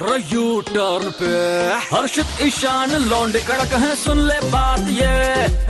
U turn पे। हर्षित ईशान लौंडे कड़क है सुन ले बात ये।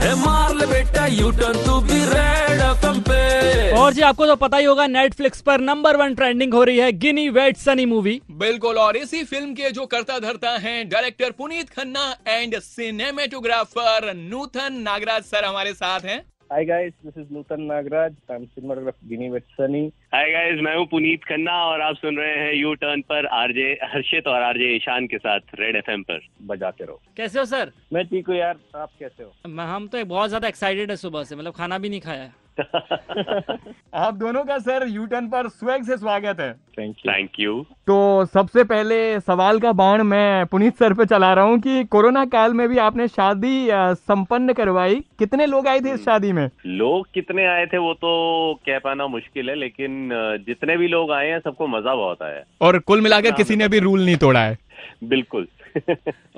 है मार ले बेटा यू टर्न तू भी रेड एफएम पे। और जी आपको तो पता ही होगा नेटफ्लिक्स पर नंबर वन ट्रेंडिंग हो रही है गिनी वेट सनी मूवी बिल्कुल और इसी फ़िल्म के जो करता धरता हैं director Puneet Khanna and cinematographer Nutan Nagaraj sir हमारे साथ हैं। Hi guys, this is Nutan Nagraj. I'm cinematographer Guinea with Sunny. Hi guys मैं हूँ पुनीत खन्ना और आप सुन रहे हैं यू टर्न पर आरजे हर्षित और आरजे ईशान के साथ रेड एफएम पर। बजाते रहो। कैसे हो सर? मैं ठीक हूँ यार। आप कैसे हो? मैं- हम तो बहुत ज़्यादा एक्साइटेड है सुबह से। मतलब खाना भी नहीं खाया है। आप दोनों का सर यू टर्न पर स्वैग से स्वागत है। थैंक यू थैंक यू तो सबसे पहले सवाल का बाण मैं पुनीत सर पे चला रहा हूँ कि कोरोना काल में भी आपने शादी संपन्न करवाई। कितने लोग आए थे इस शादी में? लोग कितने आए थे वो तो कह पाना मुश्किल है लेकिन जितने भी लोग आए हैं सबको मज़ा बहुत आया। और कुल मिलाकर किसी ने भी रूल नहीं तोड़ा है। बिल्कुल।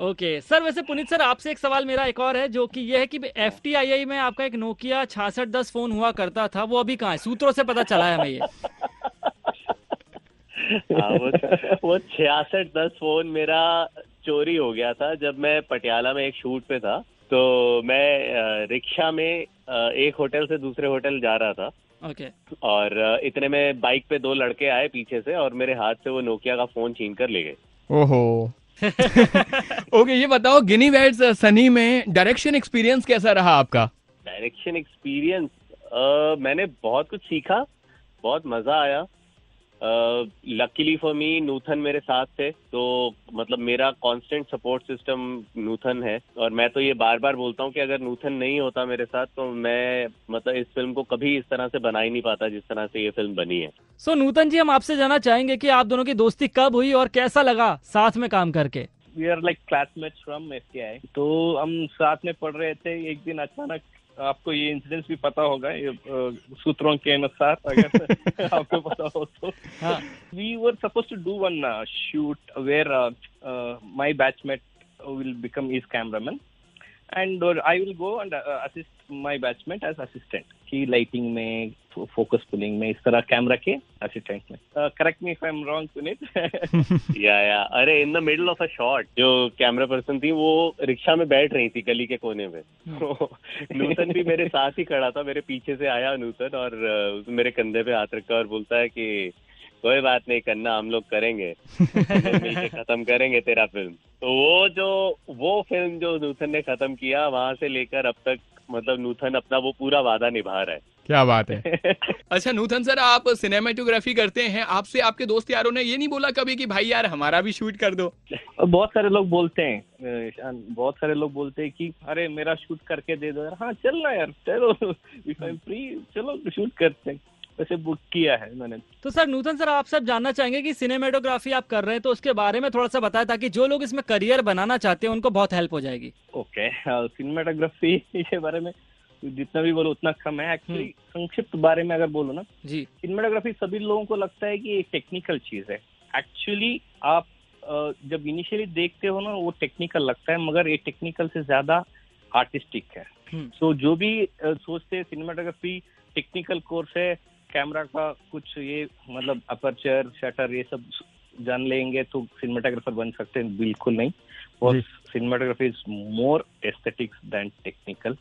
ओके। सर वैसे पुनीत सर आपसे एक सवाल मेरा एक और है जो कि ये है कि एफ़ में आपका एक नोकिया छियासठ दस फ़ोन हुआ करता था वो अभी कहाँ है? सूत्रों से पता चला है हमें ये। हाँ, वो वो छियासठ दस फ़ोन मेरा चोरी हो गया था जब मैं पटियाला में एक शूट पे था तो मैं रिक्शा में एक होटल से दूसरे होटल जा रहा था। ओके। okay. और इतने में बाइक पे दो लड़के आए पीछे से और मेरे हाथ से वो नोकिया का फ़ोन छीन कर ले गए। ओहो। ओके ये बताओ गिनी वेड सनी में डायरेक्शन एक्सपीरियंस कैसा रहा आपका? डायरेक्शन एक्सपीरियंस मैंने बहुत कुछ सीखा, बहुत मज़ा आया। लकीली फॉर मी नूथन मेरे साथ थे तो मतलब मेरा कांस्टेंट सपोर्ट सिस्टम नूथन है। और मैं तो ये बार बार बोलता हूँ कि अगर नूथन नहीं होता मेरे साथ तो मैं मतलब इस फ़िल्म को कभी इस तरह से बना ही नहीं पाता जिस तरह से ये फ़िल्म बनी है। सो so, नूतन जी हम आपसे जानना चाहेंगे कि आप दोनों की दोस्ती कब हुई और कैसा लगा साथ में काम करके? We are like classmates from F तो हम साथ में पढ़ रहे थे एक दिन अचानक आपको ये इंसिडेंस भी पता होगा ये सूत्रों के अनुसार अगर आपको पता हो तो। We were suppose to do one shoot where my batchmate will become is cameraman I will go and uh, assist my batchmate as assistant. की लाइटिंग में फोकस पुलिंग में इस तरह कैमरा के असिस्टेंट में correct me if I am wrong Puneet या या अरे in the middle of a shot जो कैमरा पर्सन थी वो रिक्शा में बैठ रही थी गली के कोने में नूतन भी मेरे साथ ही खड़ा था मेरे पीछे से आया नूतन और मेरे कंधे पे हाथ रखा और बोलता है कि कोई बात नहीं करना हम लोग करेंगे। मिलके खत्म करेंगे तेरा फ़िल्म तो वो जो वो फ़िल्म जो नूथन ने खत्म किया वहाँ से लेकर अब तक मतलब नूथन अपना वो पूरा वादा निभा रहा है। क्या बात है। अच्छा नूतन सर आप सिनेमेटोग्राफी करते हैं। आपसे आपके दोस्त यारों ने ये नहीं बोला कभी कि भाई यार हमारा भी शूट कर दो। बहुत सारे लोग बोलते हैं बहुत सारे लोग बोलते हैं कि अरे मेरा शूट करके दे दो यार। हाँ चल ना यार चलो। इफ़ आई फ्री चलो शूट करते हैं। वैसे बुक किया है मैंने। तो सर नूतन सर आप सब जानना चाहेंगे कि सिनेमेटोग्राफी आप कर रहे हैं तो उसके बारे में थोड़ा सा बताएँ ताकि जो लोग इसमें करियर बनाना चाहते हैं उनको बहुत हेल्प हो जाएगी। ओके सिनेमाटोग्राफी के बारे में जितना भी बोलो उतना कम है। एक्चुअली संक्षिप्त बारे में अगर बोलो ना जी। सिनेमाटोग्राफी सभी लोगों को लगता है कि एक टेक्निकल चीज़ है। एक्चुअली आप जब इनिशियली देखते हो ना वो टेक्निकल लगता है मगर ये टेक्निकल से ज़्यादा आर्टिस्टिक है। हम्म। तो जो भी सोचते हैं सिनेमाटोग्राफी टेक्निकल कोर्स है कैमरा का कुछ ये मतलब अपर्चर शटर ये सब जान लेंगे तो सिनेमाटोग्राफर बन सकते हैं बिल्कुल नहीं। और। Cinematography is more aesthetics than technical.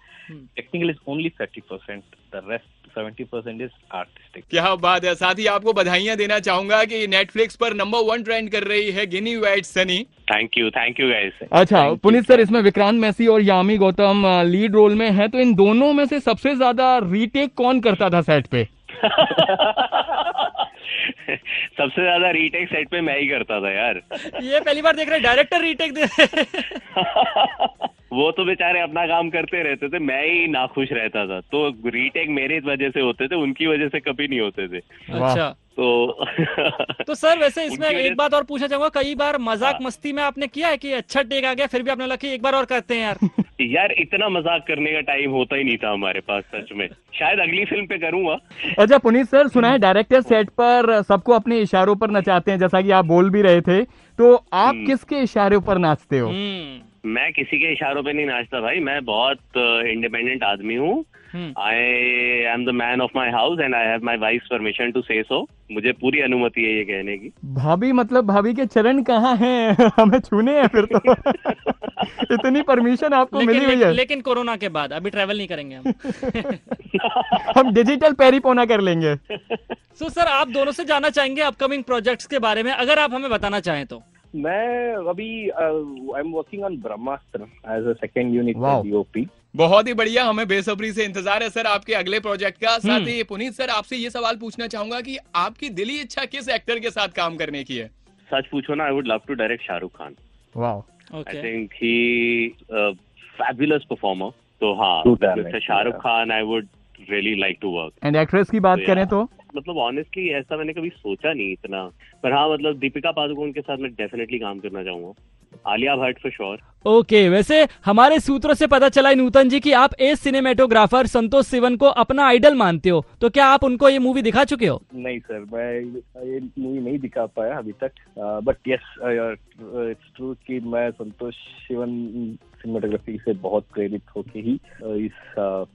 Technical is only thirty percent the rest seventy percent is artistic क्या बात है। साथ ही आपको बधाइयाँ देना चाहूँगा कि नेटफ्लिक्स पर नंबर वन ट्रेंड कर रही है Ginni with Sunny. Thank you thank you guys अच्छा पुनीत सर इसमें विक्रांत मैसी और यामी गौतम लीड रोल में है तो इन दोनों में से सबसे ज़्यादा रीटेक कौन करता था सेट पे? सबसे ज़्यादा रीटेक सेट पे मैं ही करता था यार। ये पहली बार देख रहे डायरेक्टर रीटेक दे वो तो बेचारे अपना काम करते रहते थे मैं ही नाखुश रहता था। तो रीटेक मेरे वजह से होते थे उनकी वजह से कभी नहीं होते थे। अच्छा। तो तो सर वैसे इसमें एक बात और पूछना चाहूँगा कई बार मज़ाक हाँ। मस्ती में आपने किया है कि अच्छा टेक आ गया फिर भी आपने लगा एक बार और करते हैं यार? यार इतना मज़ाक करने का टाइम होता ही नहीं था हमारे पास सच में। शायद अगली फ़िल्म पे करूँगा। अच्छा पुनीत सर सुना है डायरेक्टर सेट पर सबको अपने इशारों पर नचाते हैं जैसा कि आप बोल भी रहे थे। तो आप हम्म। किसके इशारों पर नाचते हो? हम्म। मैं किसी के इशारों पे नहीं नाचता भाई मैं बहुत इंडिपेंडेंट आदमी हूँ। I am the man of my house and I have my wife permission to say so मुझे पूरी अनुमति है ये कहने की। भाभी मतलब भाभी के चरण कहाँ हैं? हमें छूने हैं फिर तो। इतनी परमिशन आपको मिली लेकिन, हुई है। लेकिन कोरोना के बाद अभी ट्रेवल नहीं करेंगे हम। हम डिजिटल पैरिपोना कर लेंगे। सो so, सर आप दोनों से जाना चाहेंगे अपकमिंग प्रोजेक्ट्स के बारे में? अगर आप हमें बताना चाहें तो। मैं अभी I am working on Brahmastra as a second unit DOP बहुत ही बढ़िया हमें बेसब्री से इंतज़ार है सर आपके अगले प्रोजेक्ट का। साथ ही पुनीत सर आपसे ये सवाल पूछना चाहूँगा कि आपकी दिली इच्छा किस एक्टर के साथ काम करने की है? सच पूछो ना I would love to direct Shahrukh Khan I think he fabulous performer तो हाँ Shahrukh Khan I would really like to work and actress की बात करें तो? मतलब ऑनेस्टली ऐसा मैंने कभी सोचा नहीं इतना। पर हाँ मतलब दीपिका पादुकोण के साथ मैं डेफिनेटली काम करना चाहूँगा। Alia Bhatt for sure okay वैसे हमारे सूत्रों से पता चला है नूतन जी कि आप एस सिनेमेटोग्राफर संतोष सिवन को अपना आइडल मानते हो। तो क्या आप उनको ये मूवी दिखा चुके हो? नहीं सर मैं ये मूवी नहीं दिखा पाया अभी तक। बट यस इट्स ट्रू कि मैं संतोष शिवन सिनेमाटोग्राफी से बहुत प्रेरित होके ही uh, इस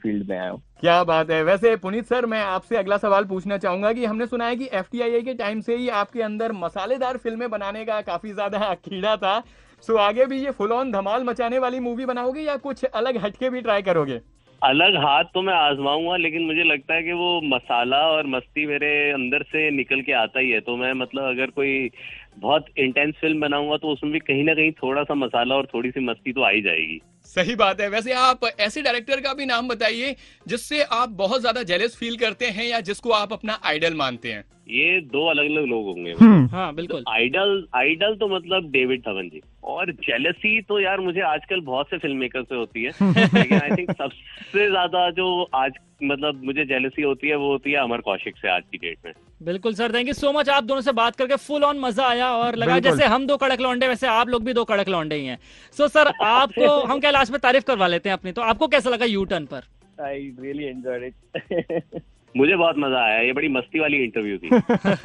फ़ील्ड में आया हूँ। क्या बात है। वैसे पुनीत सर मैं आपसे अगला सवाल पूछना चाहूँगा कि हमने सुना है कि एफ़ के टाइम से ही आपके अंदर मसालेदार फ़िल्में बनाने का काफ़ी ज़्यादा कीड़ा था। सो आगे भी ये फुल ऑन धमाल मचाने वाली मूवी बनाओगे या कुछ अलग हटके भी ट्राई करोगे? अलग हाथ तो मैं आजमाऊँगा लेकिन मुझे लगता है कि वो मसाला और मस्ती मेरे अंदर से निकल के आता ही है। तो मैं मतलब अगर कोई बहुत इंटेंस फ़िल्म बनाऊँगा तो उसमें भी कहीं ना कहीं थोड़ा सा मसाला और थोड़ी सी मस्ती तो आ ही जाएगी। सही बात है। वैसे आप ऐसे डायरेक्टर का भी नाम बताइए जिससे आप बहुत ज़्यादा जेलस फील करते हैं या जिसको आप अपना आइडल मानते हैं। ये दो अलग अलग लोग होंगे। हम्म। हाँ बिल्कुल। आइडल आइडल तो मतलब डेविड धवन जी। और जेलसी तो यार मुझे आजकल बहुत से फ़िल्म मेकर से होती है। लेकिन आई थिंक सबसे ज़्यादा जो आज मतलब मुझे जेलसी होती है वो होती है अमर कौशिक से आज की डेट में। बिल्कुल sir thank you so much आप दोनों से बात करके फुल ऑन मज़ा आया और लगा जैसे हम दो कड़क लौंडे वैसे आप लोग भी दो कड़क लौंडे ही हैं। सो सर आपको हम क्या लास्ट में तारीफ़ करवा लेते हैं अपनी? तो आपको कैसा लगा यू टर्न पर? आई रियली एंजॉयड इट मुझे बहुत मज़ा आया ये बड़ी मस्ती वाली इंटरव्यू थी।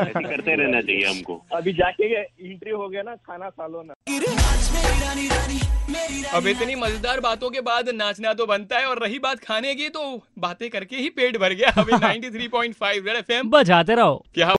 ऐसी करते रहना चाहिए हमको। अभी जाके इंटरव्यू हो गया ना खाना खा लो ना। अब इतनी मज़ेदार बातों के बाद नाचना तो बनता है और रही बात खाने की तो बातें करके ही पेट भर गया। अभी 93.5 थ्री पॉइंट फाइव बजाते रहो। क्या